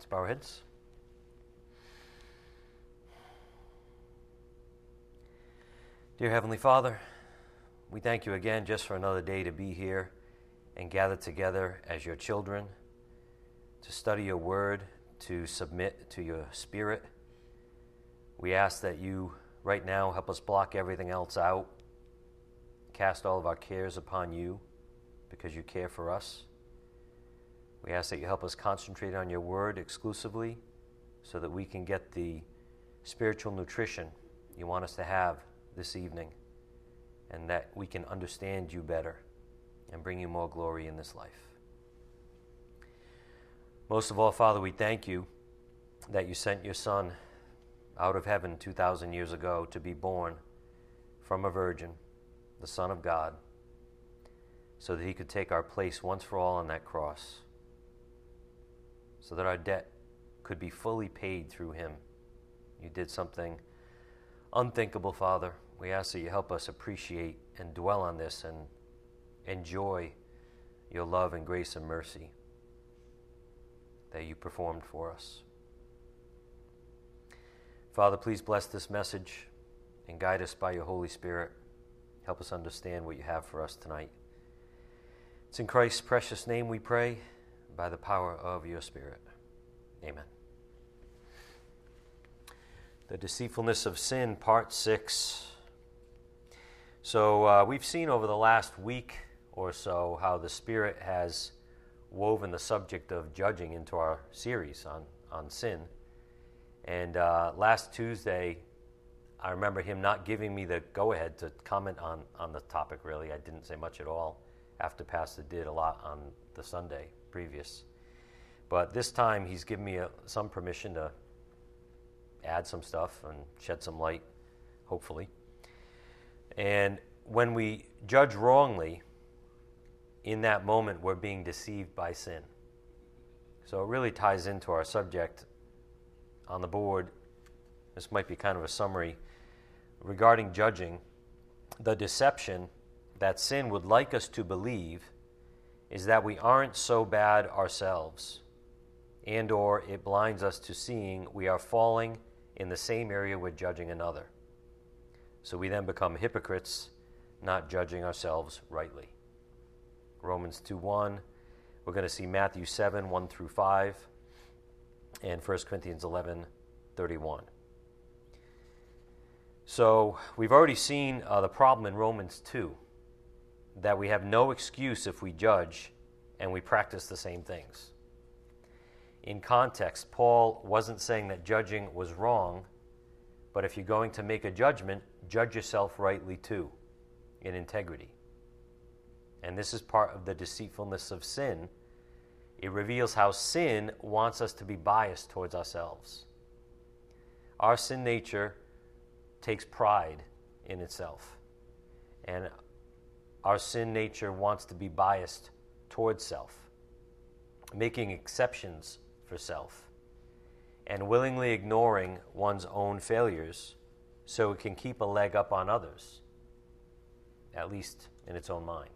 Let's heads. Dear Heavenly Father, we thank you again just for another day to be here and gather together as your children to study your word, to submit to your spirit. We ask that you right now help us block everything else out, cast all of our cares upon you because you care for us. We ask that you help us concentrate on your word exclusively so that we can get the spiritual nutrition you want us to have this evening and that we can understand you better and bring you more glory in this life. Most of all, Father, we thank you that you sent your Son out of heaven 2,000 years ago to be born from a virgin, the Son of God, so that he could take our place once for all on that cross, so that our debt could be fully paid through him. You did something unthinkable, Father. We ask that you help us appreciate and dwell on this and enjoy your love and grace and mercy that you performed for us. Father, please bless this message and guide us by your Holy Spirit. Help us understand what you have for us tonight. It's in Christ's precious name we pray, by the power of your Spirit. Amen. The Deceitfulness of Sin, Part 6. So, uh, we've seen over the last week or so how the Spirit has woven the subject of judging into our series on, on sin. And uh, last Tuesday, I remember him not giving me the go ahead to comment on, on the topic, really. I didn't say much at all after Pastor did a lot on the Sunday previous. But this time, he's given me a, some permission to add some stuff and shed some light, hopefully. And when we judge wrongly, in that moment, we're being deceived by sin. So it really ties into our subject on the board. This might be kind of a summary regarding judging. The deception that sin would like us to believe is that we aren't so bad ourselves and or it blinds us to seeing we are falling in the same area we're judging another. So we then become hypocrites, not judging ourselves rightly. Romans 2 1. We're going to see Matthew 7 1 through 5 and 1 Corinthians 11 31. So we've already seen uh, the problem in Romans 2 that we have no excuse if we judge and we practice the same things. In context, Paul wasn't saying that judging was wrong, but if you're going to make a judgment, judge yourself rightly too, in integrity. And this is part of the deceitfulness of sin. It reveals how sin wants us to be biased towards ourselves. Our sin nature takes pride in itself. And our sin nature wants to be biased towards self, making exceptions for self, and willingly ignoring one's own failures so it can keep a leg up on others, at least in its own mind.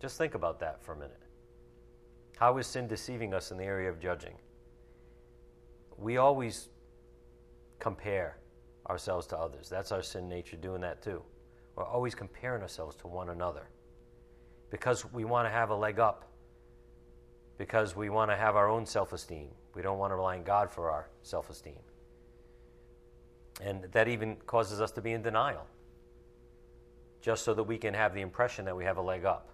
Just think about that for a minute. How is sin deceiving us in the area of judging? We always compare ourselves to others. That's our sin nature doing that too. We're always comparing ourselves to one another because we want to have a leg up, because we want to have our own self esteem. We don't want to rely on God for our self esteem. And that even causes us to be in denial, just so that we can have the impression that we have a leg up.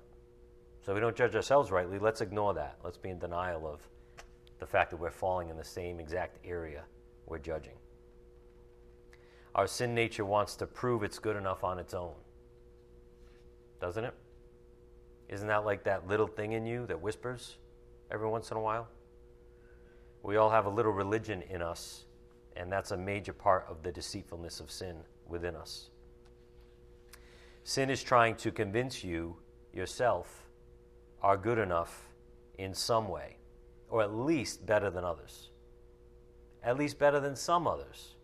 So we don't judge ourselves rightly. Let's ignore that. Let's be in denial of the fact that we're falling in the same exact area we're judging. Our sin nature wants to prove it's good enough on its own. Doesn't it? Isn't that like that little thing in you that whispers every once in a while? We all have a little religion in us, and that's a major part of the deceitfulness of sin within us. Sin is trying to convince you yourself are good enough in some way, or at least better than others, at least better than some others.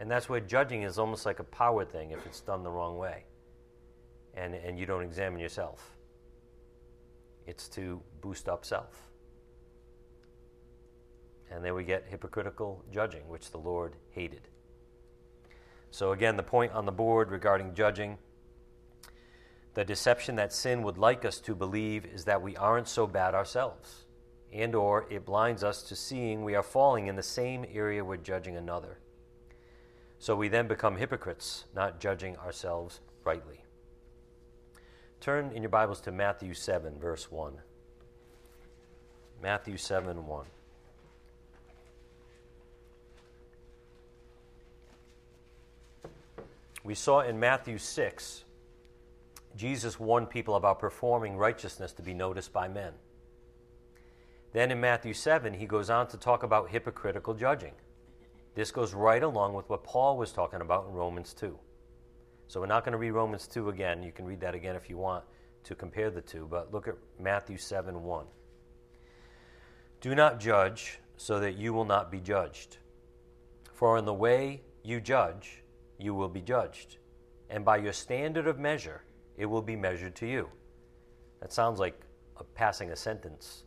And that's where judging is almost like a power thing if it's done the wrong way and, and you don't examine yourself. It's to boost up self. And then we get hypocritical judging, which the Lord hated. So, again, the point on the board regarding judging the deception that sin would like us to believe is that we aren't so bad ourselves, and or it blinds us to seeing we are falling in the same area we're judging another. So we then become hypocrites, not judging ourselves rightly. Turn in your Bibles to Matthew 7, verse 1. Matthew 7, 1. We saw in Matthew 6 Jesus warned people about performing righteousness to be noticed by men. Then in Matthew 7, he goes on to talk about hypocritical judging. This goes right along with what Paul was talking about in Romans 2. So we're not going to read Romans 2 again. You can read that again if you want to compare the two, but look at Matthew 7 1. Do not judge so that you will not be judged. For in the way you judge, you will be judged. And by your standard of measure, it will be measured to you. That sounds like a passing a sentence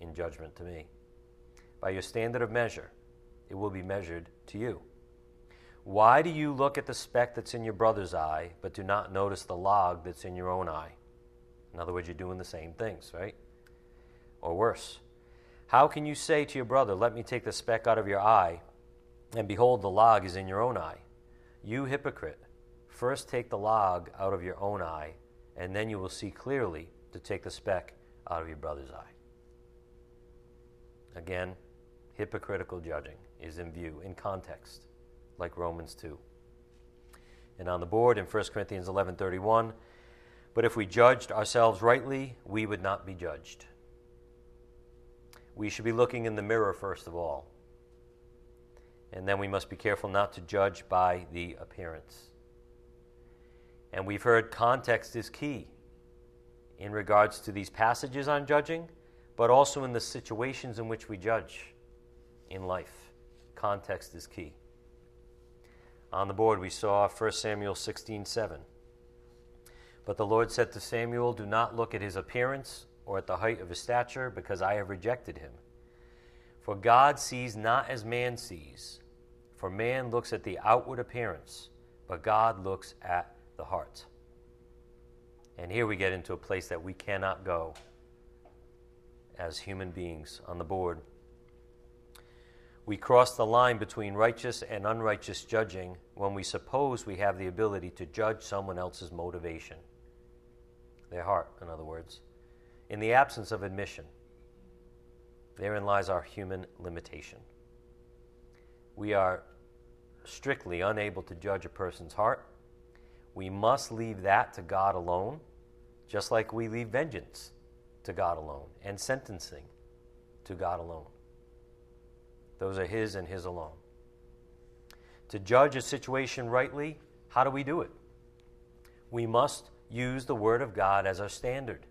in judgment to me. By your standard of measure, it will be measured to you. Why do you look at the speck that's in your brother's eye, but do not notice the log that's in your own eye? In other words, you're doing the same things, right? Or worse. How can you say to your brother, Let me take the speck out of your eye, and behold, the log is in your own eye? You hypocrite. First take the log out of your own eye, and then you will see clearly to take the speck out of your brother's eye. Again, hypocritical judging is in view, in context, like Romans 2. And on the board in 1 Corinthians 11:31, but if we judged ourselves rightly, we would not be judged. We should be looking in the mirror first of all. And then we must be careful not to judge by the appearance. And we've heard context is key in regards to these passages on judging, but also in the situations in which we judge in life. Context is key. On the board, we saw 1 Samuel 16 7. But the Lord said to Samuel, Do not look at his appearance or at the height of his stature, because I have rejected him. For God sees not as man sees. For man looks at the outward appearance, but God looks at the heart. And here we get into a place that we cannot go as human beings on the board. We cross the line between righteous and unrighteous judging when we suppose we have the ability to judge someone else's motivation, their heart, in other words, in the absence of admission. Therein lies our human limitation. We are strictly unable to judge a person's heart we must leave that to God alone, just like we leave vengeance to God alone and sentencing to God alone. Those are His and His alone. To judge a situation rightly, how do we do it? We must use the Word of God as our standard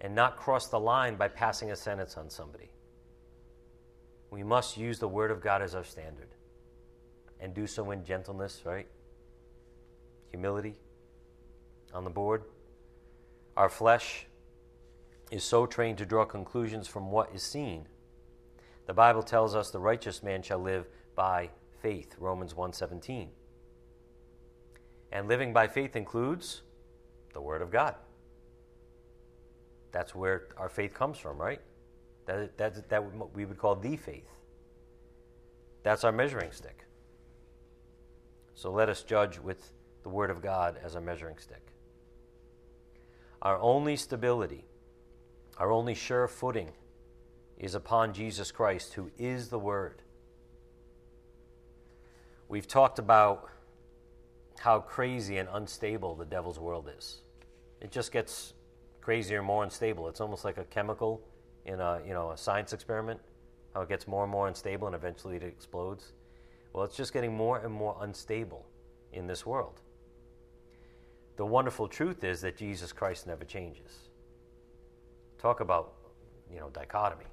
and not cross the line by passing a sentence on somebody. We must use the Word of God as our standard and do so in gentleness, right? humility on the board. Our flesh is so trained to draw conclusions from what is seen. The Bible tells us the righteous man shall live by faith, Romans 1:17. And living by faith includes the word of God. That's where our faith comes from, right? That, that, that we would call the faith. That's our measuring stick. So let us judge with the Word of God as a measuring stick. Our only stability, our only sure footing is upon Jesus Christ, who is the Word. We've talked about how crazy and unstable the devil's world is. It just gets crazier and more unstable. It's almost like a chemical in a, you know, a science experiment, how it gets more and more unstable and eventually it explodes. Well, it's just getting more and more unstable in this world. The wonderful truth is that Jesus Christ never changes. Talk about, you know, dichotomy.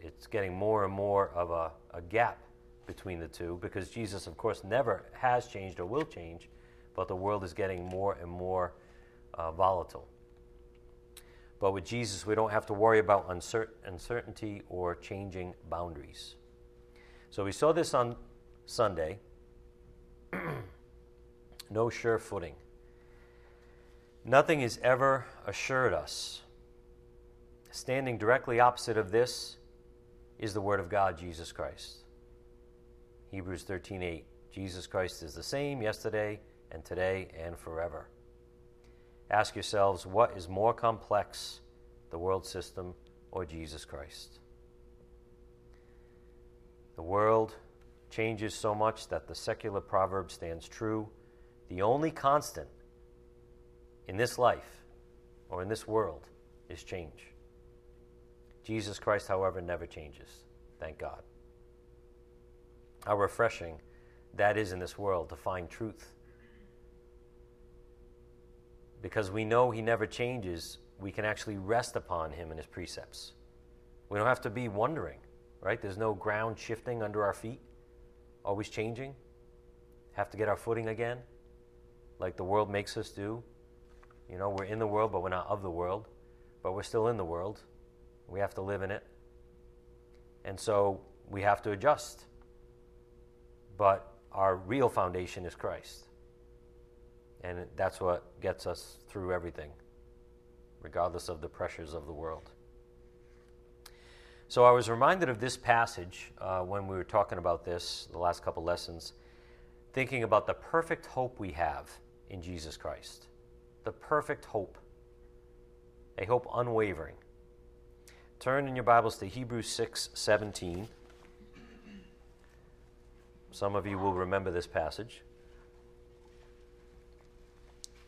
It's getting more and more of a, a gap between the two because Jesus, of course, never has changed or will change, but the world is getting more and more uh, volatile. But with Jesus, we don't have to worry about uncertainty or changing boundaries. So we saw this on Sunday. no sure footing. Nothing is ever assured us. Standing directly opposite of this is the Word of God, Jesus Christ. Hebrews 13:8. Jesus Christ is the same yesterday and today and forever. Ask yourselves what is more complex, the world system or Jesus Christ? The world changes so much that the secular proverb stands true. The only constant in this life or in this world is change. Jesus Christ, however, never changes. Thank God. How refreshing that is in this world to find truth. Because we know He never changes, we can actually rest upon Him and His precepts. We don't have to be wondering, right? There's no ground shifting under our feet, always changing. Have to get our footing again, like the world makes us do. You know, we're in the world, but we're not of the world, but we're still in the world. We have to live in it. And so we have to adjust. But our real foundation is Christ. And that's what gets us through everything, regardless of the pressures of the world. So I was reminded of this passage uh, when we were talking about this the last couple lessons, thinking about the perfect hope we have in Jesus Christ. The perfect hope. A hope unwavering. Turn in your Bibles to Hebrews 6 17. Some of you will remember this passage.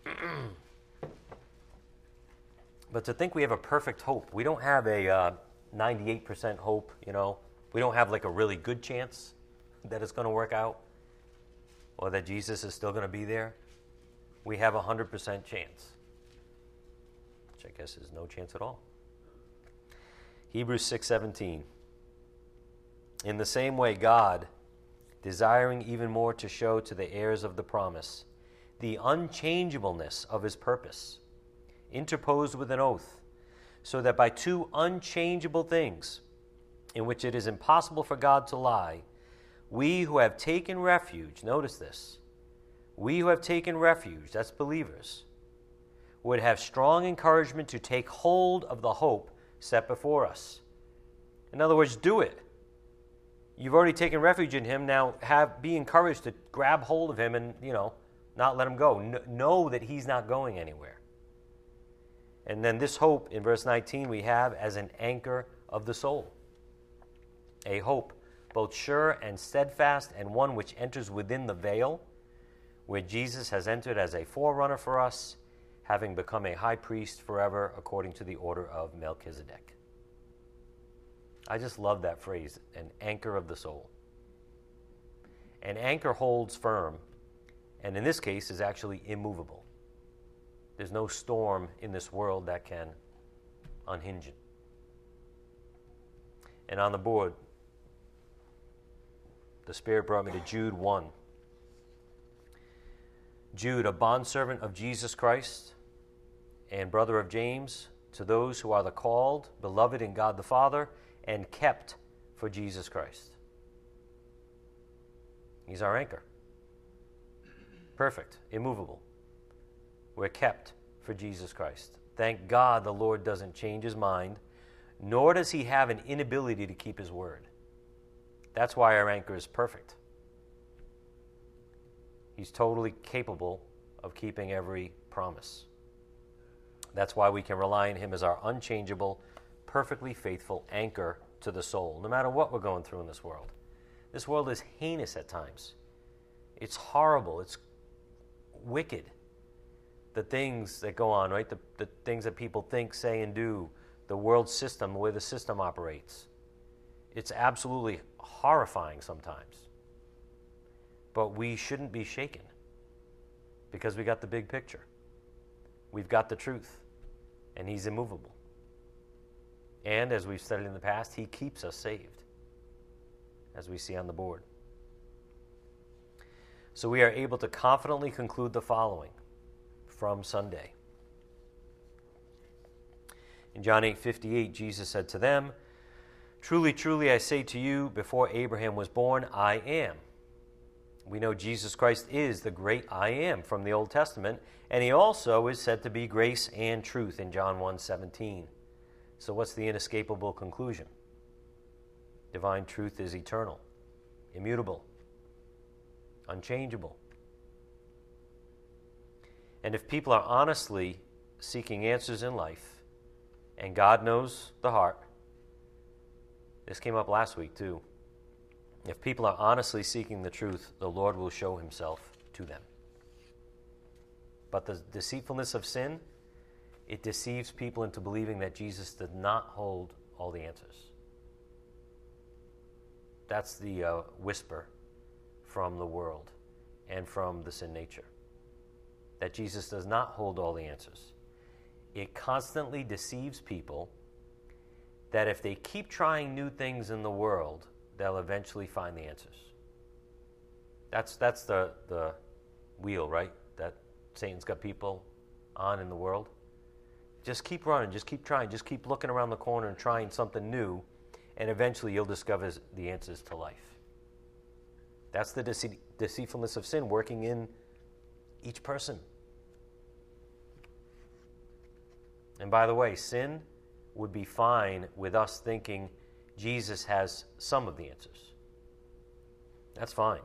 but to think we have a perfect hope, we don't have a uh, 98% hope, you know, we don't have like a really good chance that it's going to work out or that Jesus is still going to be there. We have a 100% chance, which I guess is no chance at all. Hebrews 6:17 In the same way God desiring even more to show to the heirs of the promise the unchangeableness of his purpose, interposed with an oath, so that by two unchangeable things, in which it is impossible for God to lie, we who have taken refuge, notice this, we who have taken refuge, that's believers, would have strong encouragement to take hold of the hope set before us. In other words, do it. You've already taken refuge in him. Now have be encouraged to grab hold of him and, you know, not let him go. know that he's not going anywhere. And then this hope in verse 19 we have as an anchor of the soul. A hope both sure and steadfast, and one which enters within the veil, where Jesus has entered as a forerunner for us, having become a high priest forever according to the order of Melchizedek. I just love that phrase, an anchor of the soul. An anchor holds firm, and in this case is actually immovable. There's no storm in this world that can unhinge it. And on the board, the Spirit brought me to Jude 1. Jude, a bondservant of Jesus Christ and brother of James, to those who are the called, beloved in God the Father, and kept for Jesus Christ. He's our anchor. Perfect, immovable. We're kept for Jesus Christ. Thank God the Lord doesn't change his mind, nor does he have an inability to keep his word. That's why our anchor is perfect. He's totally capable of keeping every promise. That's why we can rely on him as our unchangeable, perfectly faithful anchor to the soul, no matter what we're going through in this world. This world is heinous at times. It's horrible. It's wicked. The things that go on, right? The, the things that people think, say, and do, the world system, the way the system operates. It's absolutely horrifying sometimes. But we shouldn't be shaken because we got the big picture. We've got the truth, and He's immovable. And as we've studied in the past, He keeps us saved, as we see on the board. So we are able to confidently conclude the following from Sunday In John 8 58, Jesus said to them, Truly, truly, I say to you, before Abraham was born, I am. We know Jesus Christ is the great I am from the Old Testament, and he also is said to be grace and truth in John 1 17. So, what's the inescapable conclusion? Divine truth is eternal, immutable, unchangeable. And if people are honestly seeking answers in life, and God knows the heart, this came up last week too. If people are honestly seeking the truth, the Lord will show himself to them. But the deceitfulness of sin, it deceives people into believing that Jesus did not hold all the answers. That's the uh, whisper from the world and from the sin nature. That Jesus does not hold all the answers. It constantly deceives people that if they keep trying new things in the world, they'll eventually find the answers. That's, that's the, the wheel, right? That Satan's got people on in the world. Just keep running, just keep trying, just keep looking around the corner and trying something new, and eventually you'll discover the answers to life. That's the dece- deceitfulness of sin working in each person. And by the way, sin would be fine with us thinking Jesus has some of the answers. That's fine.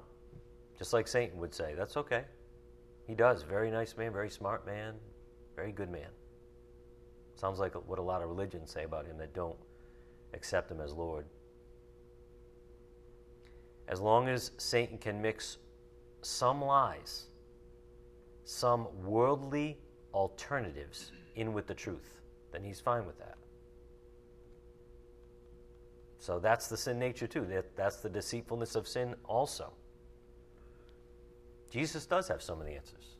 Just like Satan would say, that's okay. He does. Very nice man, very smart man, very good man. Sounds like what a lot of religions say about him that don't accept him as Lord. As long as Satan can mix some lies, some worldly alternatives in with the truth, then he's fine with that. So that's the sin nature too. That, that's the deceitfulness of sin also. Jesus does have some of the answers.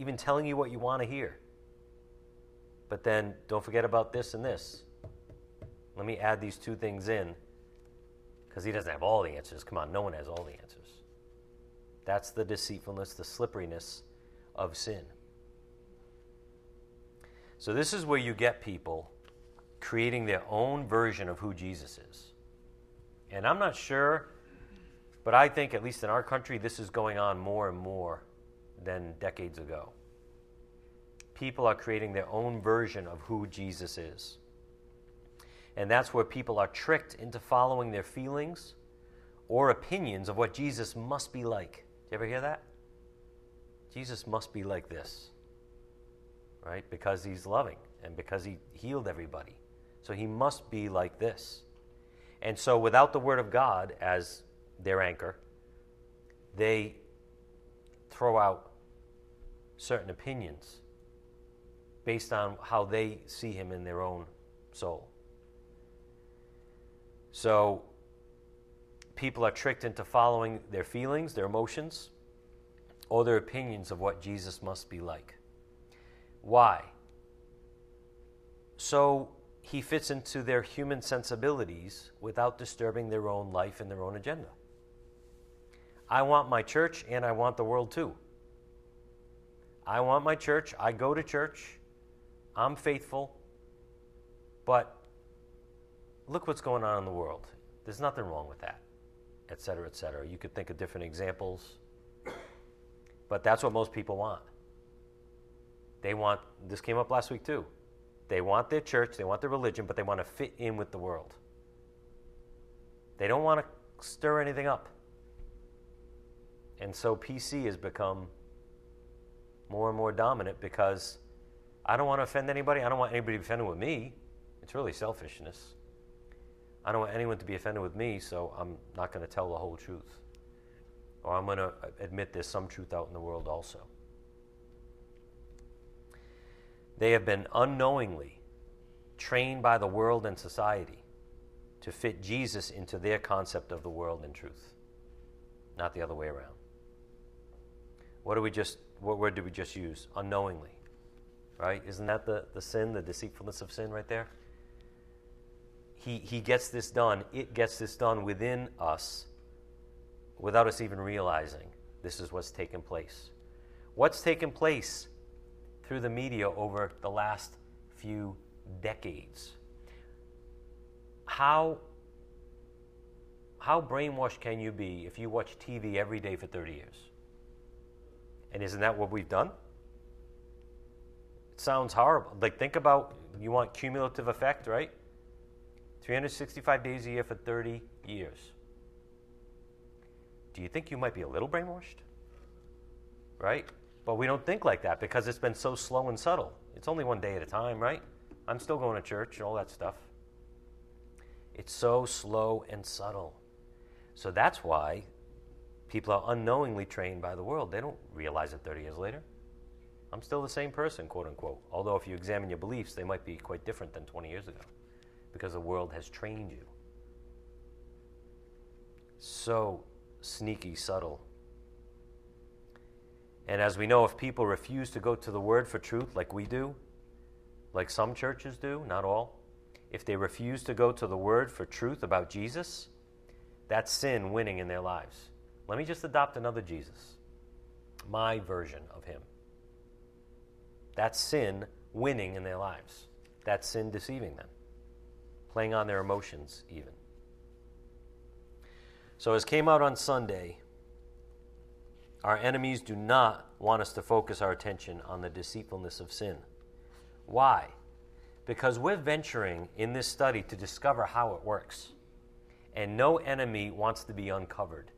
Even telling you what you want to hear. But then don't forget about this and this. Let me add these two things in because he doesn't have all the answers. Come on, no one has all the answers. That's the deceitfulness, the slipperiness of sin. So, this is where you get people creating their own version of who Jesus is. And I'm not sure, but I think, at least in our country, this is going on more and more than decades ago. People are creating their own version of who Jesus is. And that's where people are tricked into following their feelings or opinions of what Jesus must be like. Do you ever hear that? Jesus must be like this right? Because he's loving and because he healed everybody. So he must be like this. And so, without the Word of God as their anchor, they throw out certain opinions based on how they see him in their own soul. So, people are tricked into following their feelings, their emotions, or their opinions of what Jesus must be like. Why? So he fits into their human sensibilities without disturbing their own life and their own agenda. I want my church and I want the world too. I want my church. I go to church. I'm faithful. But look what's going on in the world. There's nothing wrong with that, et cetera, et cetera. You could think of different examples, but that's what most people want. They want, this came up last week too. They want their church, they want their religion, but they want to fit in with the world. They don't want to stir anything up. And so PC has become more and more dominant because I don't want to offend anybody. I don't want anybody to be offended with me. It's really selfishness. I don't want anyone to be offended with me, so I'm not going to tell the whole truth. Or I'm going to uh, admit there's some truth out in the world also. They have been unknowingly trained by the world and society to fit Jesus into their concept of the world and truth, not the other way around. What do we just what word did we just use? Unknowingly. Right? Isn't that the, the sin, the deceitfulness of sin right there? He he gets this done, it gets this done within us without us even realizing this is what's taken place. What's taken place through the media over the last few decades. How how brainwashed can you be if you watch TV every day for 30 years? And isn't that what we've done? It sounds horrible. Like, think about you want cumulative effect, right? 365 days a year for 30 years. Do you think you might be a little brainwashed? Right? But we don't think like that because it's been so slow and subtle. It's only one day at a time, right? I'm still going to church, and all that stuff. It's so slow and subtle. So that's why people are unknowingly trained by the world. They don't realize it 30 years later. I'm still the same person, quote unquote. Although, if you examine your beliefs, they might be quite different than 20 years ago because the world has trained you. So sneaky, subtle. And as we know, if people refuse to go to the Word for truth, like we do, like some churches do, not all, if they refuse to go to the Word for truth about Jesus, that's sin winning in their lives. Let me just adopt another Jesus, my version of him. That's sin winning in their lives. That's sin deceiving them, playing on their emotions, even. So, as came out on Sunday, our enemies do not want us to focus our attention on the deceitfulness of sin. Why? Because we're venturing in this study to discover how it works and no enemy wants to be uncovered.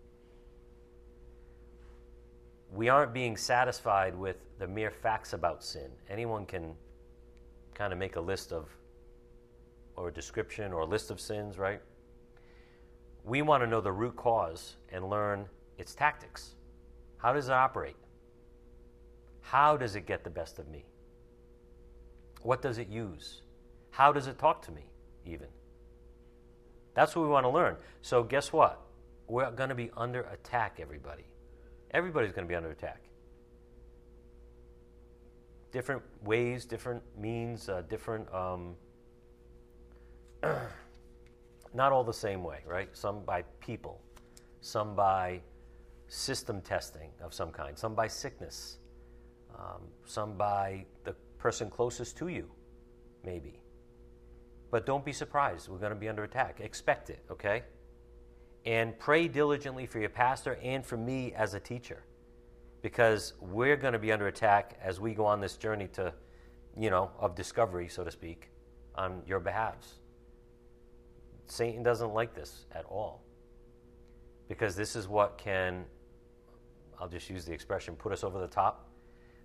We aren't being satisfied with the mere facts about sin. Anyone can kind of make a list of, or a description, or a list of sins, right? We want to know the root cause and learn its tactics. How does it operate? How does it get the best of me? What does it use? How does it talk to me, even? That's what we want to learn. So, guess what? We're going to be under attack, everybody. Everybody's going to be under attack. Different ways, different means, uh, different. Um, not all the same way, right? Some by people, some by system testing of some kind, some by sickness, um, some by the person closest to you, maybe. But don't be surprised. We're going to be under attack. Expect it, okay? And pray diligently for your pastor and for me as a teacher because we're going to be under attack as we go on this journey to, you know, of discovery, so to speak, on your behalves. Satan doesn't like this at all because this is what can, I'll just use the expression, put us over the top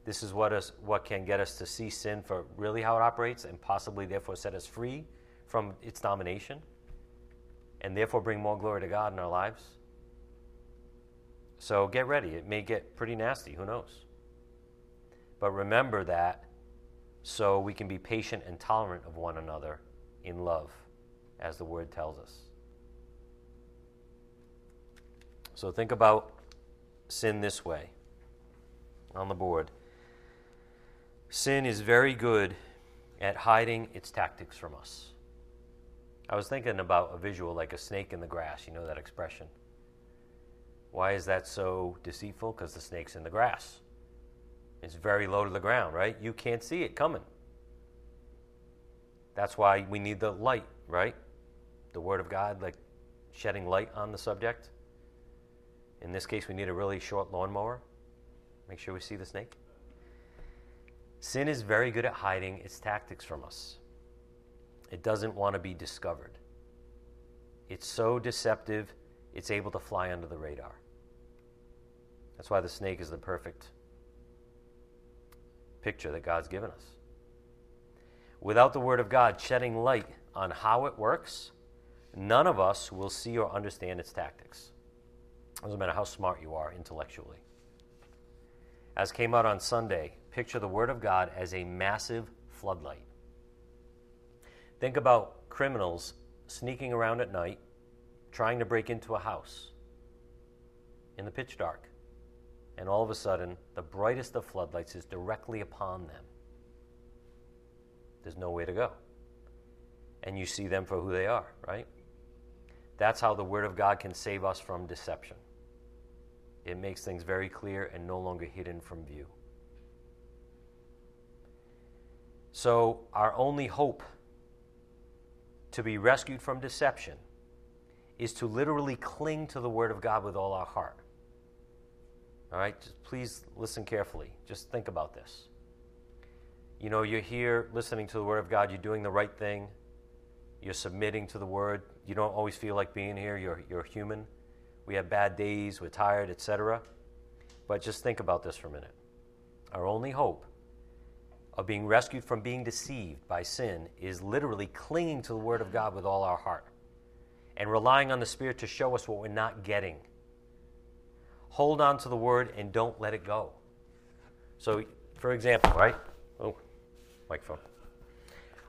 this is what, us, what can get us to see sin for really how it operates and possibly, therefore, set us free from its domination and therefore bring more glory to God in our lives. So get ready. It may get pretty nasty. Who knows? But remember that so we can be patient and tolerant of one another in love, as the word tells us. So think about sin this way on the board. Sin is very good at hiding its tactics from us. I was thinking about a visual like a snake in the grass. You know that expression? Why is that so deceitful? Because the snake's in the grass. It's very low to the ground, right? You can't see it coming. That's why we need the light, right? The Word of God, like shedding light on the subject. In this case, we need a really short lawnmower. Make sure we see the snake. Sin is very good at hiding its tactics from us. It doesn't want to be discovered. It's so deceptive, it's able to fly under the radar. That's why the snake is the perfect picture that God's given us. Without the Word of God shedding light on how it works, none of us will see or understand its tactics. It doesn't matter how smart you are intellectually. As came out on Sunday, picture the Word of God as a massive floodlight. Think about criminals sneaking around at night, trying to break into a house in the pitch dark. And all of a sudden, the brightest of floodlights is directly upon them. There's no way to go. And you see them for who they are, right? That's how the Word of God can save us from deception. It makes things very clear and no longer hidden from view. So, our only hope to be rescued from deception is to literally cling to the Word of God with all our heart. All right, Just please listen carefully. Just think about this. You know, you're here listening to the Word of God, you're doing the right thing, you're submitting to the Word. You don't always feel like being here, you're, you're human. We have bad days, we're tired, etc. But just think about this for a minute. Our only hope of being rescued from being deceived by sin is literally clinging to the Word of God with all our heart and relying on the Spirit to show us what we're not getting. Hold on to the Word and don't let it go. So, for example, right? Oh, microphone.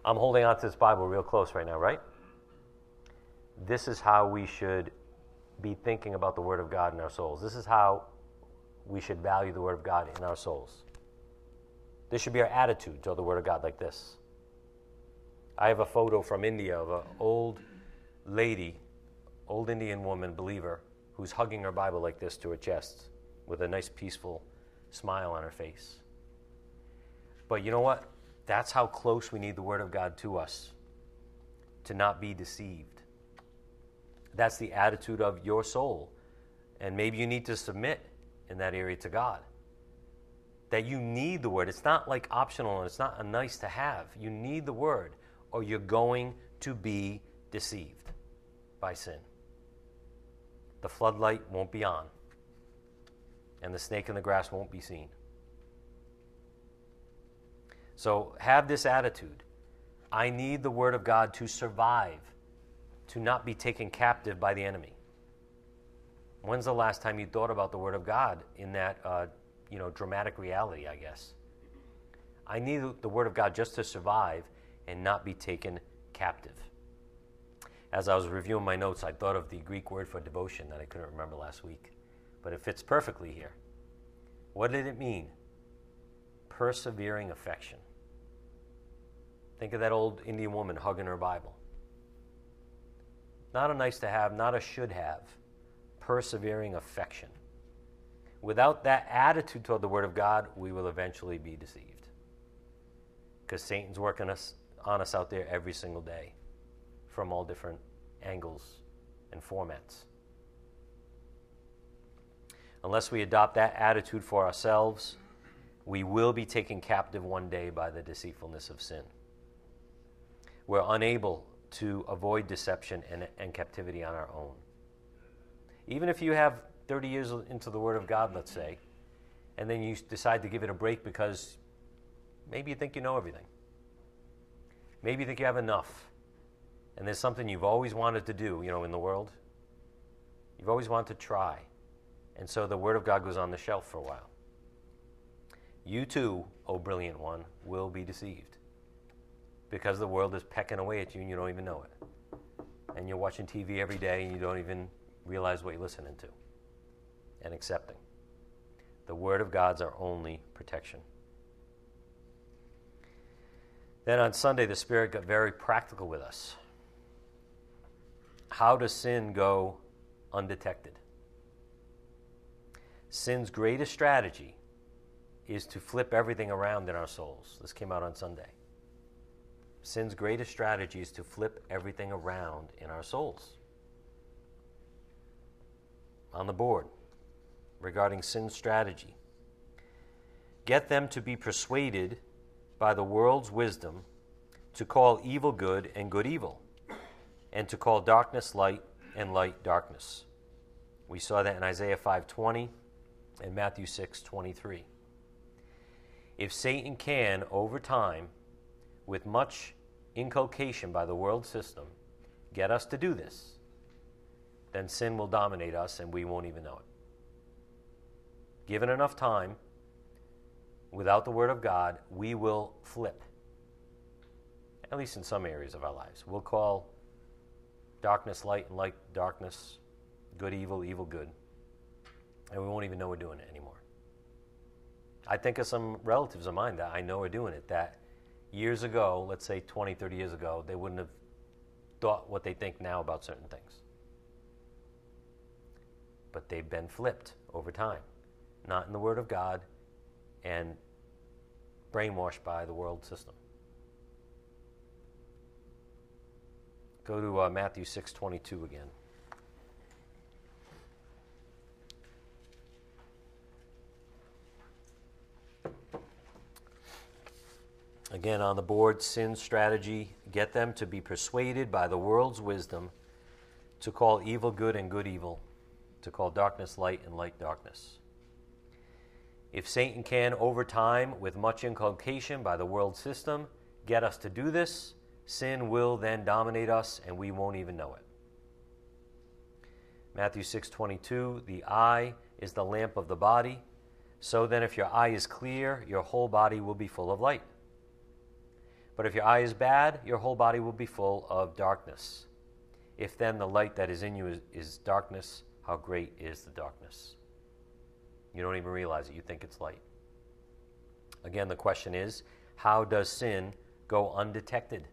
I'm holding on to this Bible real close right now, right? This is how we should be thinking about the Word of God in our souls. This is how we should value the Word of God in our souls. This should be our attitude toward the Word of God, like this. I have a photo from India of an old lady, old Indian woman, believer, who's hugging her Bible like this to her chest with a nice, peaceful smile on her face. But you know what? That's how close we need the Word of God to us to not be deceived. That's the attitude of your soul. And maybe you need to submit in that area to God that you need the word. It's not like optional and it's not a nice to have. You need the word or you're going to be deceived by sin. The floodlight won't be on and the snake in the grass won't be seen. So have this attitude. I need the word of God to survive, to not be taken captive by the enemy. When's the last time you thought about the word of God in that uh, you know, dramatic reality, I guess. I need the Word of God just to survive and not be taken captive. As I was reviewing my notes, I thought of the Greek word for devotion that I couldn't remember last week, but it fits perfectly here. What did it mean? Persevering affection. Think of that old Indian woman hugging her Bible. Not a nice to have, not a should have. Persevering affection. Without that attitude toward the Word of God, we will eventually be deceived. Because Satan's working us, on us out there every single day from all different angles and formats. Unless we adopt that attitude for ourselves, we will be taken captive one day by the deceitfulness of sin. We're unable to avoid deception and, and captivity on our own. Even if you have 30 years into the Word of God, let's say, and then you decide to give it a break because maybe you think you know everything. Maybe you think you have enough. And there's something you've always wanted to do, you know, in the world. You've always wanted to try. And so the Word of God goes on the shelf for a while. You too, O oh brilliant one, will be deceived. Because the world is pecking away at you and you don't even know it. And you're watching TV every day and you don't even realize what you're listening to and accepting. The Word of God's our only protection. Then on Sunday, the Spirit got very practical with us. How does sin go undetected? Sin's greatest strategy is to flip everything around in our souls. This came out on Sunday. Sin's greatest strategy is to flip everything around in our souls. On the board regarding sin's strategy. Get them to be persuaded by the world's wisdom to call evil good and good evil, and to call darkness light and light darkness. We saw that in Isaiah 5:20 and Matthew 6:23. If Satan can over time with much inculcation by the world system get us to do this, then sin will dominate us and we won't even know it given enough time, without the Word of God, we will flip. At least in some areas of our lives. We'll call darkness light and light darkness, good evil, evil good. And we won't even know we're doing it anymore. I think of some relatives of mine that I know are doing it that years ago, let's say 20, 30 years ago, they wouldn't have thought what they think now about certain things. But they've been flipped over time, not in the Word of God and brainwashed by the world system. Go to uh, Matthew 6:22 again. Again, on the board, sin strategy get them to be persuaded by the world's wisdom to call evil good and good evil, to call darkness light and light darkness. If Satan can, over time, with much inculcation by the world system, get us to do this, sin will then dominate us and we won't even know it. Matthew 6:22 The eye is the lamp of the body. So then if your eye is clear, your whole body will be full of light. But if your eye is bad, your whole body will be full of darkness. If then the light that is in you is, is, darkness, how great is the darkness? You don't even realize it, you think it's light. Again, the question is how does sin go undetected?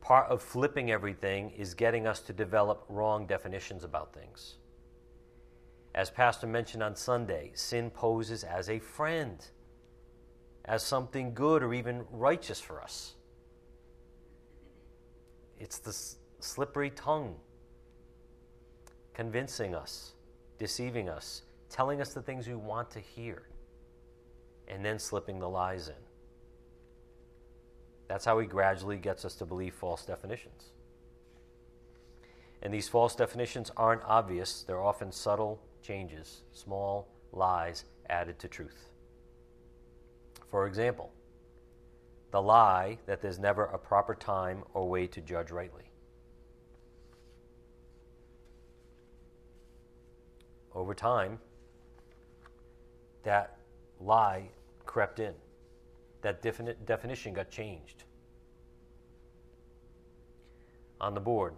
Part of flipping everything is getting us to develop wrong definitions about things. As Pastor mentioned on Sunday, sin poses as a friend as something good or even righteous for us. It's the slippery tongue convincing us, deceiving us, telling us the things we want to hear, and then slipping the lies in. That's how he gradually gets us to believe false definitions. And these false definitions aren't obvious, they're often subtle changes, small lies added to truth. For example, the lie that there's never a proper time or way to judge rightly. Over time, that lie crept in. That definite definition got changed. On the board,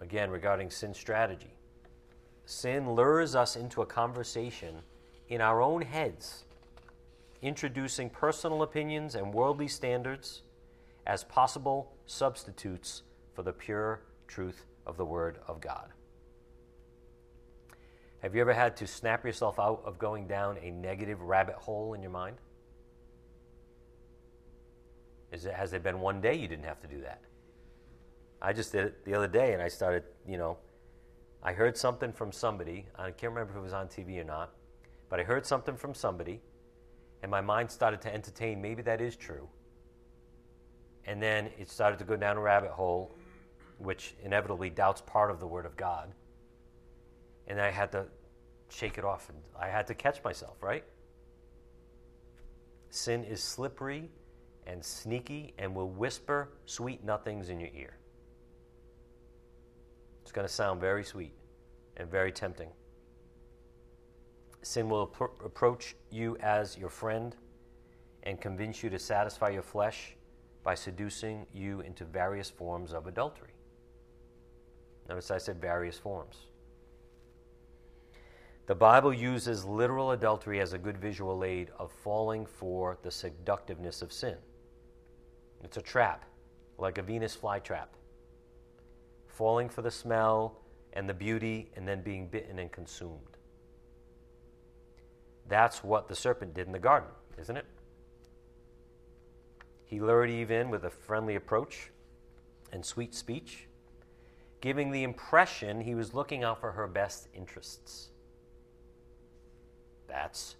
again regarding sin strategy. Sin lures us into a conversation in our own heads introducing personal opinions and worldly standards as possible substitutes for the pure truth of the Word of God. Have you ever had to snap yourself out of going down a negative rabbit hole in your mind? It, has there been one day you didn't have to do that? I just did it the other day and I started, you know, I heard something from somebody. I can't remember if it was on TV or not, but I heard something from somebody and my mind started to entertain maybe that is true. And then it started to go down a rabbit hole, which inevitably doubts part of the Word of God. And I had to shake it off, and I had to catch myself, right? Sin is slippery and sneaky and will whisper sweet nothings in your ear. It's going to sound very sweet and very tempting. Sin will approach you as your friend and convince you to satisfy your flesh by seducing you into various forms of adultery. Notice I said various forms. The Bible uses literal adultery as a good visual aid of falling for the seductiveness of sin. It's a trap, like a Venus flytrap. Falling for the smell and the beauty and then being bitten and consumed. That's what the serpent did in the garden, isn't it? He lured Eve in with a friendly approach and sweet speech, giving the impression he was looking out for her best interests. That's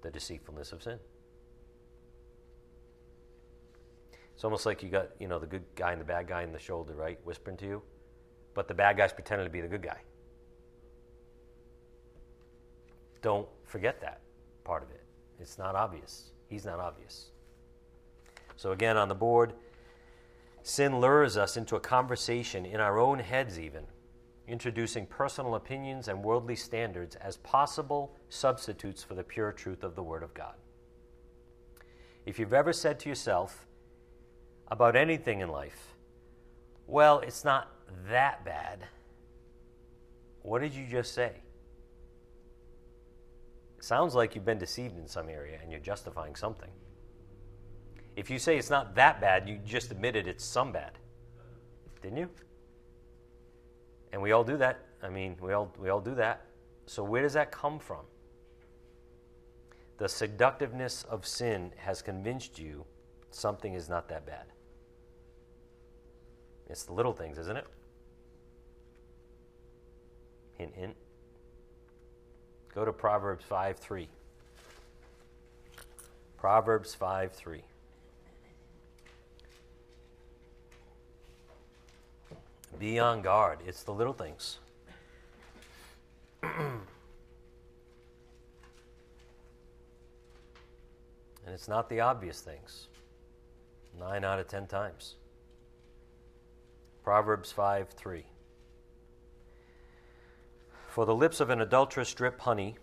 the deceitfulness of sin. It's almost like you got, you know, the good guy and the bad guy in the shoulder, right? Whispering to you. But the bad guy's pretending to be the good guy. Don't forget that part of it. It's not obvious. He's not obvious. So, again, on the board, sin lures us into a conversation in our own heads, even, introducing personal opinions and worldly standards as possible substitutes for the pure truth of the Word of God. If you've ever said to yourself about anything in life, well, it's not that bad, what did you just say? Sounds like you've been deceived in some area and you're justifying something. If you say it's not that bad, you just admitted it's some bad. Didn't you? And we all do that. I mean, we all, we all do that. So, where does that come from? The seductiveness of sin has convinced you something is not that bad. It's the little things, isn't it? Hint, hint. Go to Proverbs 5 3. Proverbs 5 3. Be on guard. It's the little things. and it's not the obvious things. Nine out of ten times. Proverbs 5 3. For the lips of an adulteress drip honey,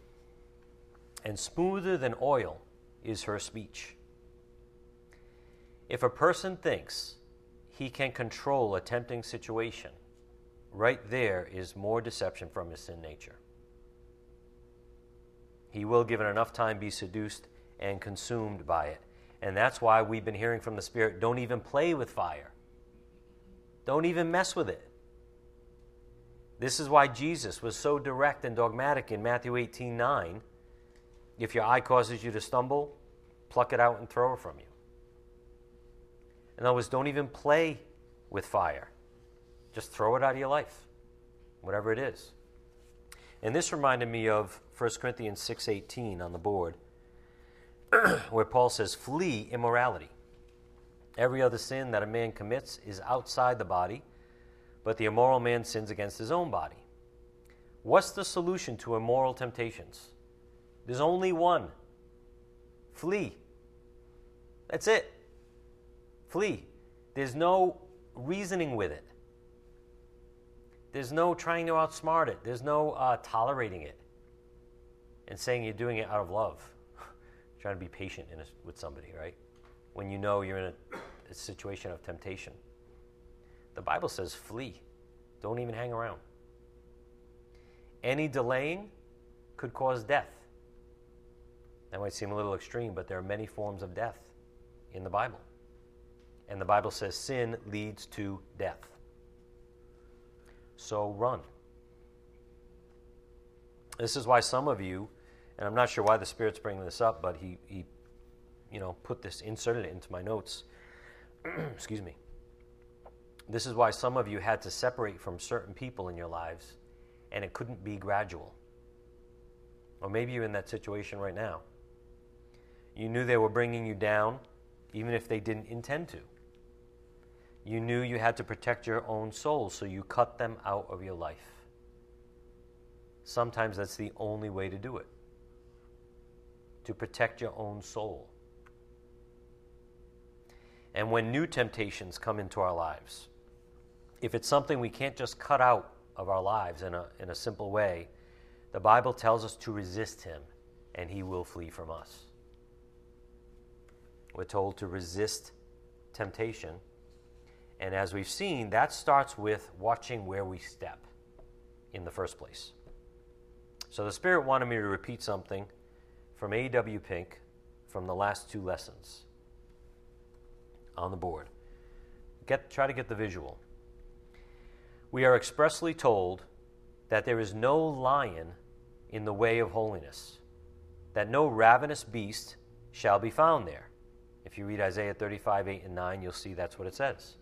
and smoother than oil is her speech. If a person thinks he can control a tempting situation, right there is more deception from his sin nature. He will, given enough time, be seduced and consumed by it. And that's why we've been hearing from the Spirit don't even play with fire, don't even mess with it. This is why Jesus was so direct and dogmatic in Matthew 18 9. If your eye causes you to stumble, pluck it out and throw it from you. In other words, don't even play with fire. Just throw it out of your life, whatever it is. And this reminded me of 1 Corinthians 6:18 on the board, where Paul says, "Flee immorality. Every other sin that a man commits is outside the body, but the immoral man sins against his own body." What's the solution to immoral temptations? There's only one. Flee. That's it. Flee. There's no reasoning with it. There's no trying to outsmart it. There's no uh, tolerating it and saying you're doing it out of love. trying to be patient a, with somebody, right? When you know you're in a, a situation of temptation. The Bible says flee. Don't even hang around. Any delaying could cause death. That might seem a little extreme, but there are many forms of death in the Bible. And the Bible says sin leads to death. So run. This is why some of you, and I'm not sure why the Spirit's bringing this up, but he, he you know, put this, inserted it into my notes. Excuse me. This is why some of you had to separate from certain people in your lives, and it couldn't be gradual. Or maybe you're in that situation right now. You knew they were bringing you down, even if they didn't intend to. You knew you had to protect your own soul, so you cut them out of your life. Sometimes that's the only way to do it to protect your own soul. And when new temptations come into our lives, if it's something we can't just cut out of our lives in a, in a simple way, the Bible tells us to resist him and he will flee from us. We're told to resist temptation and as we've seen, that starts with watching where we step in the first place. So the Spirit wanted me to repeat something from A.W. Pink from the last two lessons on the board. Get, try to get the visual. We are expressly told that there is no lion in the way of holiness, that no ravenous beast shall be found there. If you read Isaiah 35, 8, and 9, you'll see that's what it says.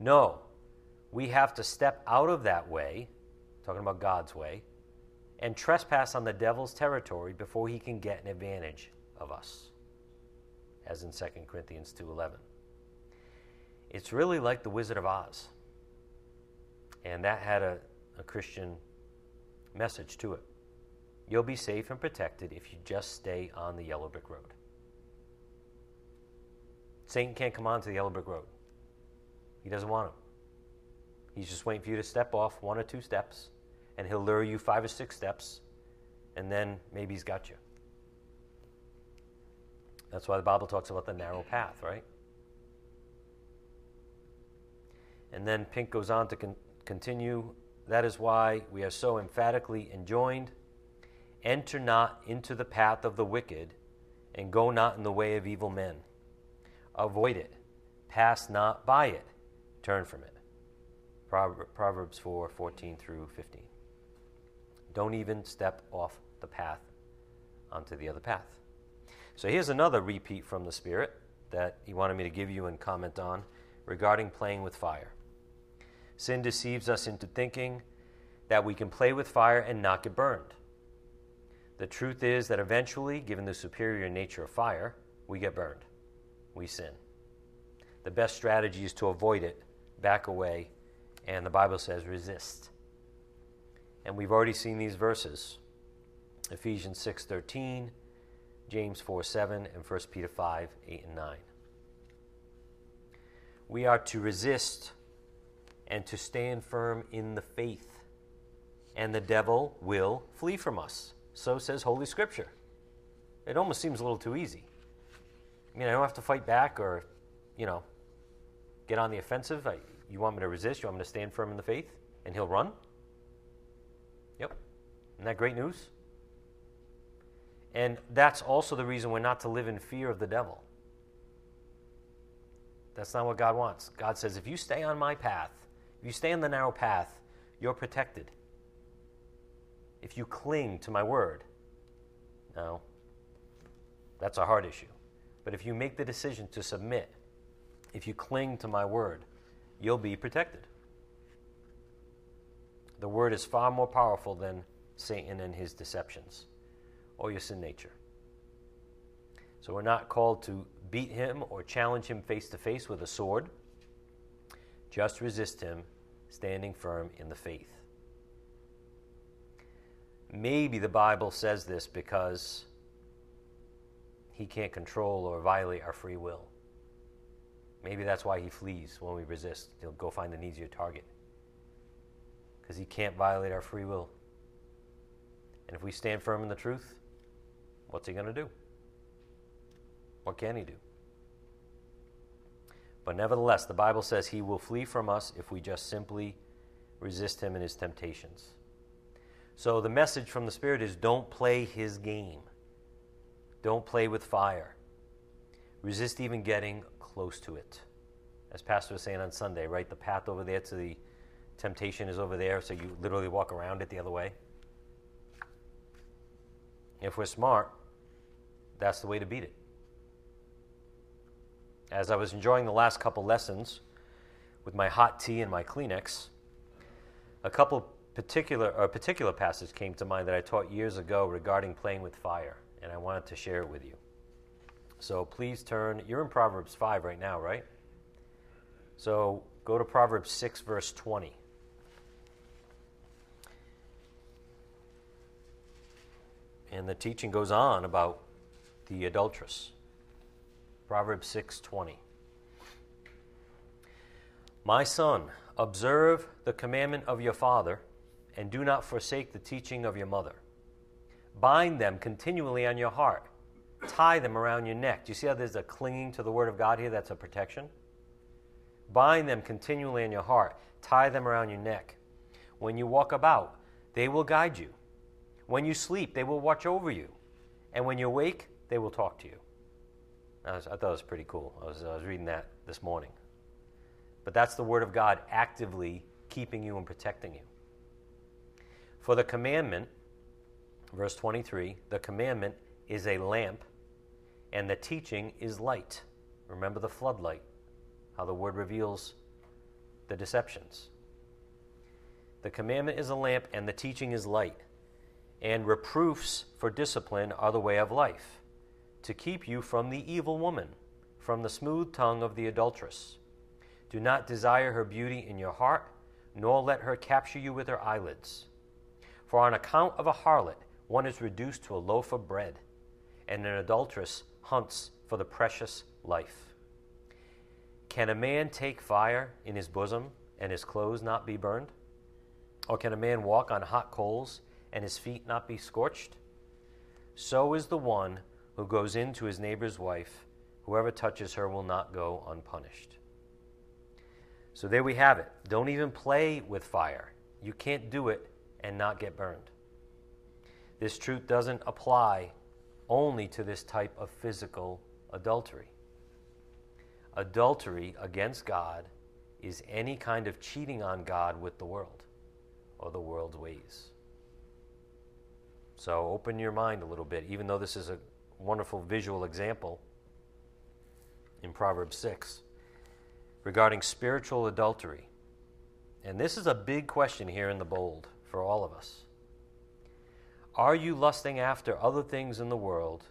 No, we have to step out of that way, talking about God's way, and trespass on the devil's territory before he can get an advantage of us, as in 2 Corinthians 2:11. It's really like the Wizard of Oz. And that had a, a Christian message to it. You'll be safe and protected if you just stay on the yellow brick road. Satan can't come onto the yellow brick road. He doesn't want him. He's just waiting for you to step off one or two steps, and he'll lure you five or six steps, and then maybe he's got you. That's why the Bible talks about the narrow path, right? And then Pink goes on to con- continue. That is why we are so emphatically enjoined enter not into the path of the wicked, and go not in the way of evil men. Avoid it, pass not by it Turn from it. Proverbs 4 14 through 15. Don't even step off the path onto the other path. So here's another repeat from the Spirit that he wanted me to give you and comment on. regarding playing with fire. Sin deceives us into thinking that we can play with fire and not get burned. The truth is that eventually, given the superior nature of fire, we get burned. We sin. The best strategy is to avoid it, back away, and the Bible says resist. And we've already seen these verses. Ephesians 6:13, James 4:7, and 1 Peter 5, 8 and 9. We are to resist and to stand firm in the faith, and the devil will flee from us. So says Holy Scripture. It almost seems a little too easy. I mean, I don't have to fight back or, you know, get on the offensive. I, you want me to resist? You want me to stand firm in the faith? And he'll run? Yep. Isn't that great news? And that's also the reason we're not to live in fear of the devil. That's not what God wants. God says, if you stay on my path, if you stay on the narrow path, you're protected. If you cling to my word, now, that's a hard issue. But if you make the decision to submit, if you cling to my word, you'll be protected. The word is far more powerful than Satan and his deceptions or your sin nature. So we're not called to beat him or challenge him face to face with a sword. Just resist him, standing firm in the faith. Maybe the Bible says this because he can't control or violate our free will. Maybe that's why he flees when we resist. He'll go find an easier target. Because he can't violate our free will. And if we stand firm in the truth, what's he going to do? What can he do? But nevertheless, the Bible says he will flee from us if we just simply resist him in his temptations. So the message from the Spirit is don't play his game. Don't play with fire. Resist even getting close to it. As Pastor was saying on Sunday, right? The path over there to the temptation is over there, so you literally walk around it the other way. If we're smart, that's the way to beat it. As I was enjoying the last couple lessons with my hot tea and my Kleenex, a couple particular a particular passage came to mind that I taught years ago regarding playing with fire, and I wanted to share it with you. So please turn. You're in Proverbs 5 right now, right? So go to Proverbs 6, verse 20. And the teaching goes on about the adulteress. Proverbs 6:20. My son, observe the commandment of your father and do not forsake the teaching of your mother. Bind them continually on your heart. Tie them around your neck. Do you see how there's a clinging to the word of God here? That's a protection. Bind them continually on your heart. Tie them around your neck. When you walk about, they will guide you. When you sleep, they will watch over you. And when you awake, they will talk to you. I, was, I thought it was pretty cool. I was, I was reading that this morning. But that's the Word of God actively keeping you and protecting you. For the commandment, verse 23, the commandment is a lamp, and the teaching is light. Remember the floodlight, how the Word reveals the deceptions. The commandment is a lamp, and the teaching is light and reproofs for discipline are the way of life, to keep you from the evil woman, from the smooth tongue of the adulteress. Do not desire her beauty in your heart, nor let her capture you with her eyelids. For on account of a harlot, one is reduced to a loaf of bread, and an adulteress hunts for the precious life. Can a man take fire in his bosom and his clothes not be burned? Or can a man walk on hot coals and his feet not be scorched? So is the one who goes in to his neighbor's wife. Whoever touches her will not go unpunished. So there we have it. Don't even play with fire. You can't do it and not get burned. This truth doesn't apply only to this type of physical adultery. Adultery against God is any kind of cheating on God with the world or the world's ways. So open your mind a little bit, even though this is a wonderful visual example in Proverbs 6. regarding spiritual adultery. And this is a big question here in the bold for all of us. Are you lusting after other things in the world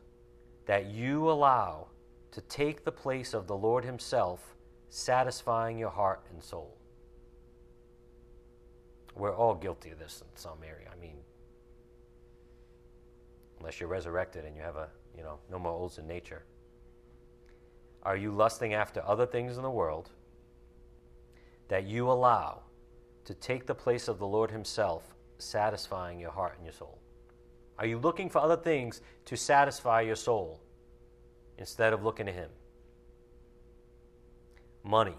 that you allow to take the place of the Lord Himself, satisfying your heart and soul? We're all guilty of this in some area. I mean, unless you're resurrected and you have a, you know, no more old sin nature. Are you lusting after other things in the world that you allow to take the place of the Lord Himself, satisfying your heart and your soul? Are you looking for other things to satisfy your soul instead of looking to Him? Money,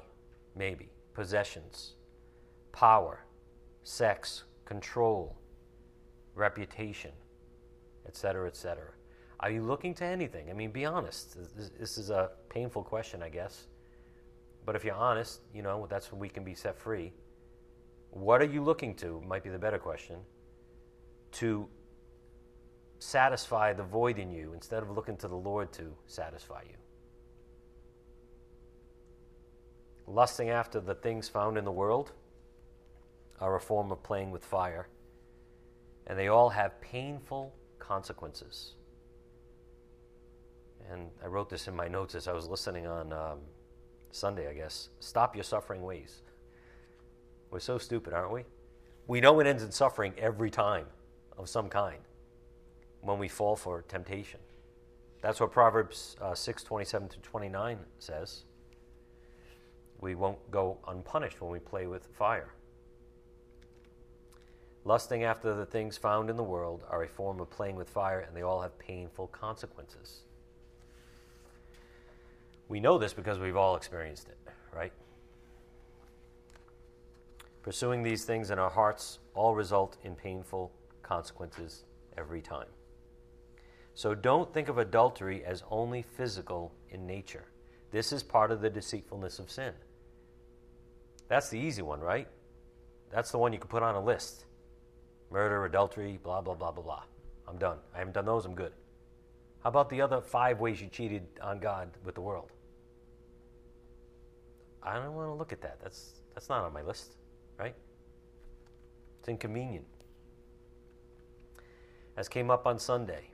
maybe, possessions, power, sex, control, reputation, etc., etc. Are you looking to anything? I mean, be honest. This is a painful question, I guess. But if you're honest, you know, that's when we can be set free. What are you looking to? Might be the better question. To satisfy the void in you instead of looking to the Lord to satisfy you. Lusting after the things found in the world are a form of playing with fire, and they all have painful consequences. And I wrote this in my notes as I was listening on um, Sunday, I guess. Stop your suffering ways. We're so stupid, aren't we? We know it ends in suffering every time of some kind when we fall for temptation. That's what Proverbs uh, 6 27 to 29 says. We won't go unpunished when we play with fire. Lusting after the things found in the world are a form of playing with fire, and they all have painful consequences. We know this because we've all experienced it, right? Pursuing these things in our hearts all result in painful consequences every time. So don't think of adultery as only physical in nature. This is part of the deceitfulness of sin. That's the easy one, right? That's the one you can put on a list murder, adultery, blah, blah, blah, blah, blah. I'm done. I haven't done those, I'm good. How about the other five ways you cheated on God with the world? I don't want to look at that. That's, that's not on my list, right? It's inconvenient. As came up on Sunday,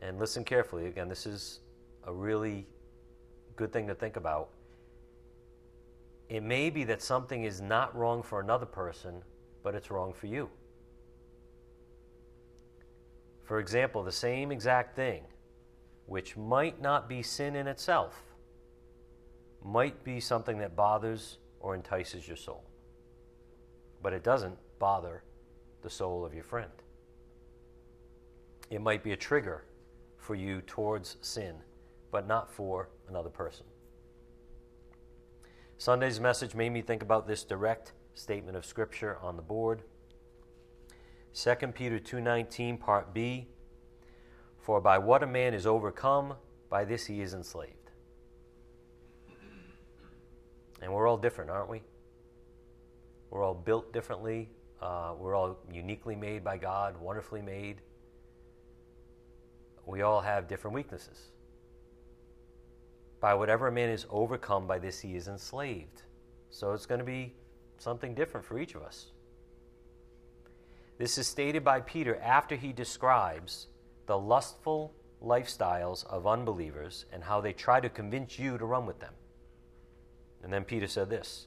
and listen carefully. Again, this is a really good thing to think about. It may be that something is not wrong for another person, but it's wrong for you. For example, the same exact thing, which might not be sin in itself, might be something that bothers or entices your soul. But it doesn't bother the soul of your friend. It might be a trigger for you towards sin, but not for another person. Sunday's message made me think about this direct statement of scripture on the board. 2 Peter 2:19 part B For by what a man is overcome by this he is enslaved. And we're all different, aren't we? We're all built differently. Uh, we're all uniquely made by God, wonderfully made we all have different weaknesses. By whatever a man is overcome, by this he is enslaved. So it's going to be something different for each of us. This is stated by Peter after he describes the lustful lifestyles of unbelievers and how they try to convince you to run with them. And then Peter said this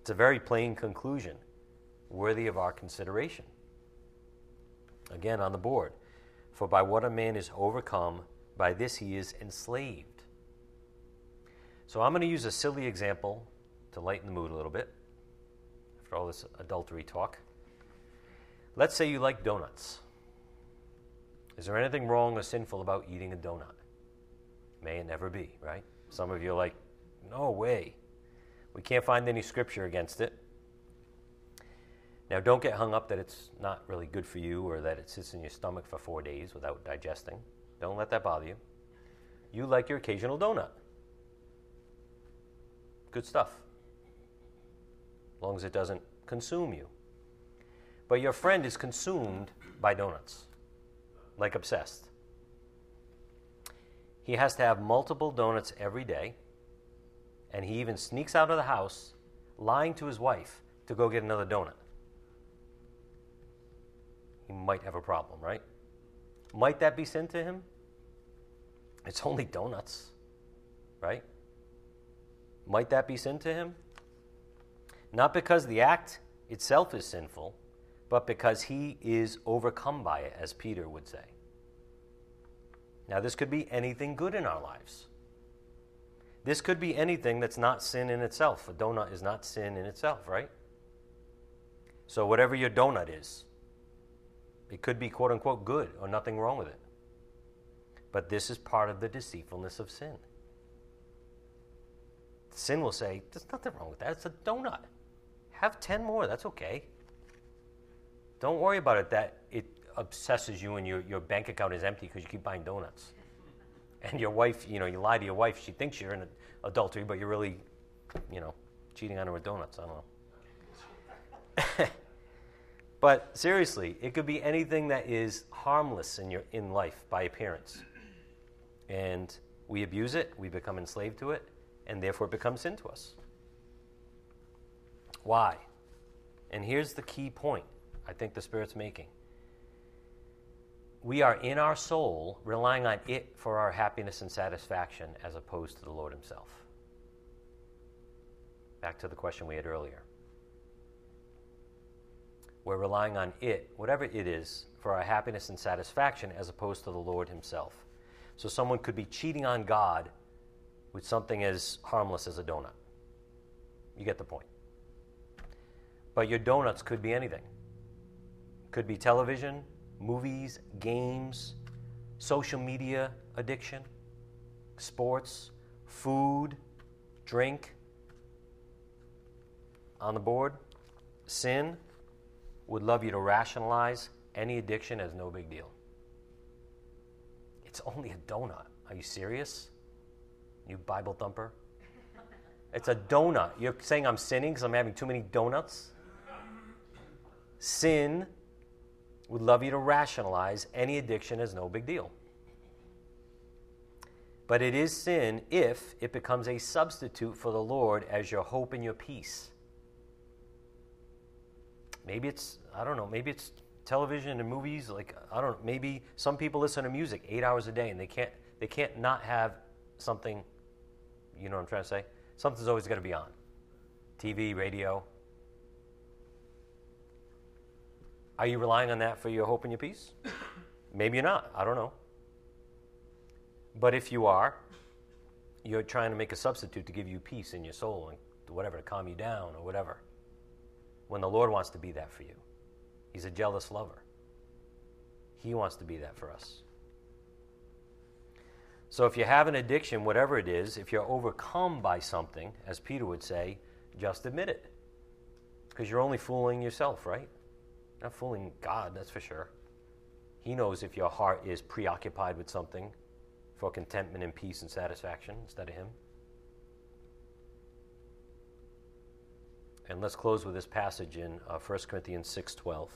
it's a very plain conclusion, worthy of our consideration. Again, on the board. For by what a man is overcome, by this he is enslaved. So I'm going to use a silly example to lighten the mood a little bit after all this adultery talk. Let's say you like donuts. Is there anything wrong or sinful about eating a donut? May it never be, right? Some of you are like, no way. We can't find any scripture against it. Now, don't get hung up that it's not really good for you or that it sits in your stomach for four days without digesting. Don't let that bother you. You like your occasional donut. Good stuff. As long as it doesn't consume you. But your friend is consumed by donuts, like obsessed. He has to have multiple donuts every day, and he even sneaks out of the house, lying to his wife to go get another donut, he might have a problem, right? Might that be sin to him? It's only donuts, right? Might that be sin to him? Not because the act itself is sinful, but because he is overcome by it, as Peter would say. Now, this could be anything good in our lives. This could be anything that's not sin in itself. A donut is not sin in itself, right? So, whatever your donut is, it could be quote unquote good or nothing wrong with it. But this is part of the deceitfulness of sin. Sin will say, There's nothing wrong with that. It's a donut. Have 10 more. That's okay. Don't worry about it that it obsesses you and your, your bank account is empty because you keep buying donuts. And your wife, you know, you lie to your wife, she thinks you're in adultery, but you're really, you know, cheating on her with donuts. I don't know. but seriously, it could be anything that is harmless in your in life by appearance. And we abuse it, we become enslaved to it, and therefore it becomes sin to us. Why? And here's the key point I think the Spirit's making. We are in our soul relying on it for our happiness and satisfaction as opposed to the Lord Himself. Back to the question we had earlier. We're relying on it, whatever it is, for our happiness and satisfaction as opposed to the Lord Himself. So someone could be cheating on God with something as harmless as a donut. You get the point. But your donuts could be anything. Could be television, movies, games, social media addiction, sports, food, drink. On the board, sin would love you to rationalize any addiction as no big deal. It's only a donut. Are you serious? You Bible thumper? It's a donut. You're saying I'm sinning because I'm having too many donuts? Sin would love you to rationalize any addiction as no big deal. But it is sin if it becomes a substitute for the Lord as your hope and your peace. Maybe it's, I don't know, maybe it's television and movies. Like, I don't know, maybe some people listen to music eight hours a day and they can't, they can't not have something, you know what I'm trying to say? Something's always got to be on TV, radio. Are you relying on that for your hope and your peace? Maybe you're not. I don't know. But if you are, you're trying to make a substitute to give you peace in your soul and whatever, to calm you down or whatever. When the Lord wants to be that for you, He's a jealous lover. He wants to be that for us. So if you have an addiction, whatever it is, if you're overcome by something, as Peter would say, just admit it. Because you're only fooling yourself, right? Not fooling God, that's for sure. He knows if your heart is preoccupied with something for contentment and peace and satisfaction instead of Him. And let's close with this passage in uh, 1 Corinthians 6:12.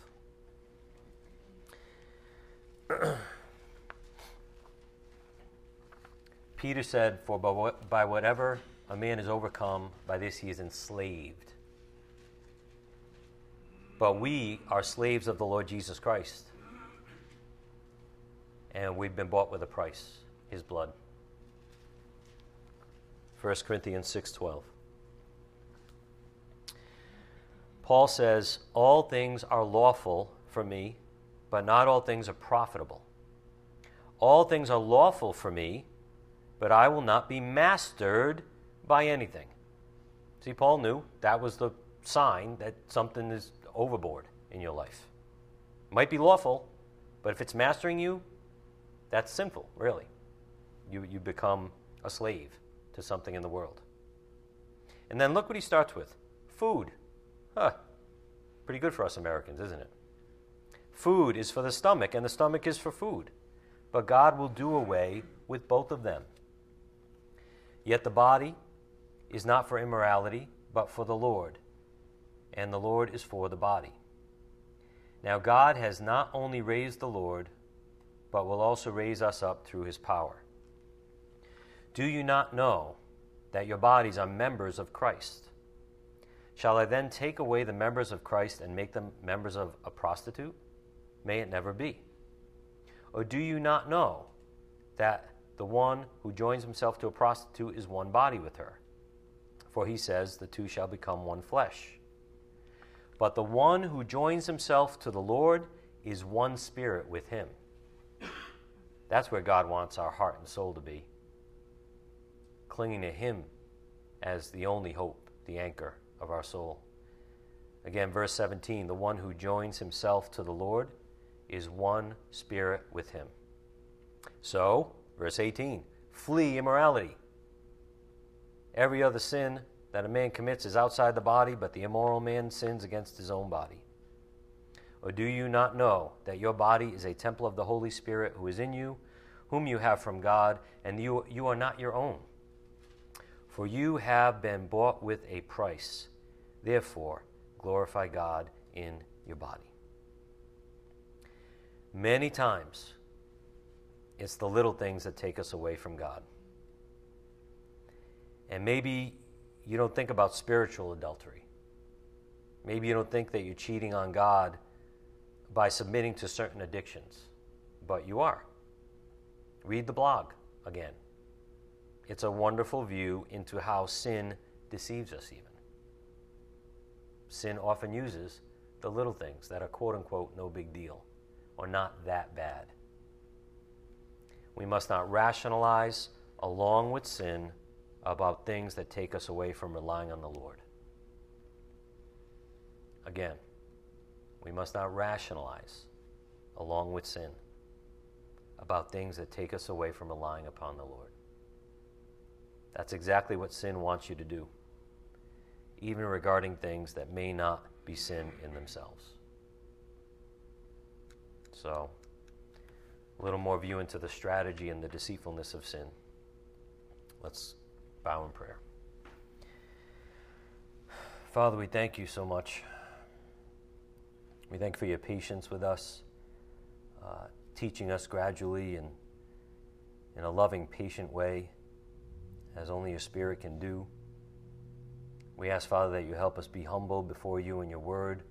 Peter said, For by whatever a man is overcome, by this he is enslaved. But we are slaves of the Lord Jesus Christ. And we've been bought with a price, his blood. 1 Corinthians 6:12. Paul says, "All things are lawful for me, but not all things are profitable. All things are lawful for me, but I will not be mastered by anything." See, Paul knew that was the sign that something is overboard in your life. Might be lawful, but if it's mastering you, that's sinful, really. You, you become a slave to something in the world. And then look what he starts with food. Huh. Pretty good for us Americans, isn't it? Food is for the stomach, and the stomach is for food. But God will do away with both of them. Yet the body is not for immorality, but for the Lord and the Lord is for the body. Now, God has not only raised the Lord, but will also raise us up through his power. Do you not know that your bodies are members of Christ. Shall I then take away the members of Christ and make them members of a prostitute? May it never be. Or do you not know that the one who joins himself to a prostitute is one body with her? For he says, The two shall become one flesh. But the one who joins himself to the Lord is one spirit with him. That's where God wants our heart and soul to be. Clinging to him as the only hope, the anchor of our soul. Again, verse 17 the one who joins himself to the Lord is one spirit with him. So, verse 18 flee immorality. Every other sin that a man commits is outside the body, but the immoral man sins against his own body. Or do you not know that your body is a temple of the Holy Spirit who is in you, whom you have from God, and you, you are not your own? For you have been bought with a price. Therefore, glorify God in your body. Many times, it's the little things that take us away from God. And maybe you don't think about spiritual adultery. Maybe you don't think that you're cheating on God by submitting to certain addictions, but you are. Read the blog again. It's a wonderful view into how sin deceives us, even. Sin often uses the little things that are quote unquote no big deal or not that bad. We must not rationalize along with sin about things that take us away from relying on the Lord. Again, we must not rationalize along with sin about things that take us away from relying upon the Lord. That's exactly what sin wants you to do, even regarding things that may not be sin in themselves. So, a little more view into the strategy and the deceitfulness of sin. Let's bow in prayer. Father, we thank you so much. We thank you for your patience with us, uh, teaching us gradually and in a loving, patient way, as only your Spirit can do. We ask, Father, that you help us be humble before you and your word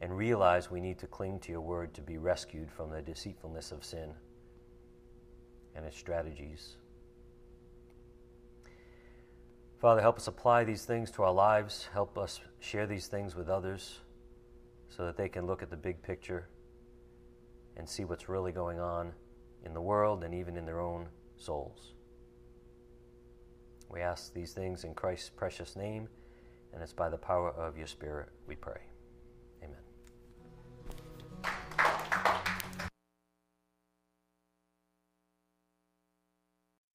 and realize we need to cling to your word to be rescued from the deceitfulness of sin and its strategies. Father, help us apply these things to our lives. Help us share these things with others so that they can look at the big picture and see what's really going on in the world and even in their own souls. We ask these things in Christ's precious name, and it's by the power of your Spirit we pray.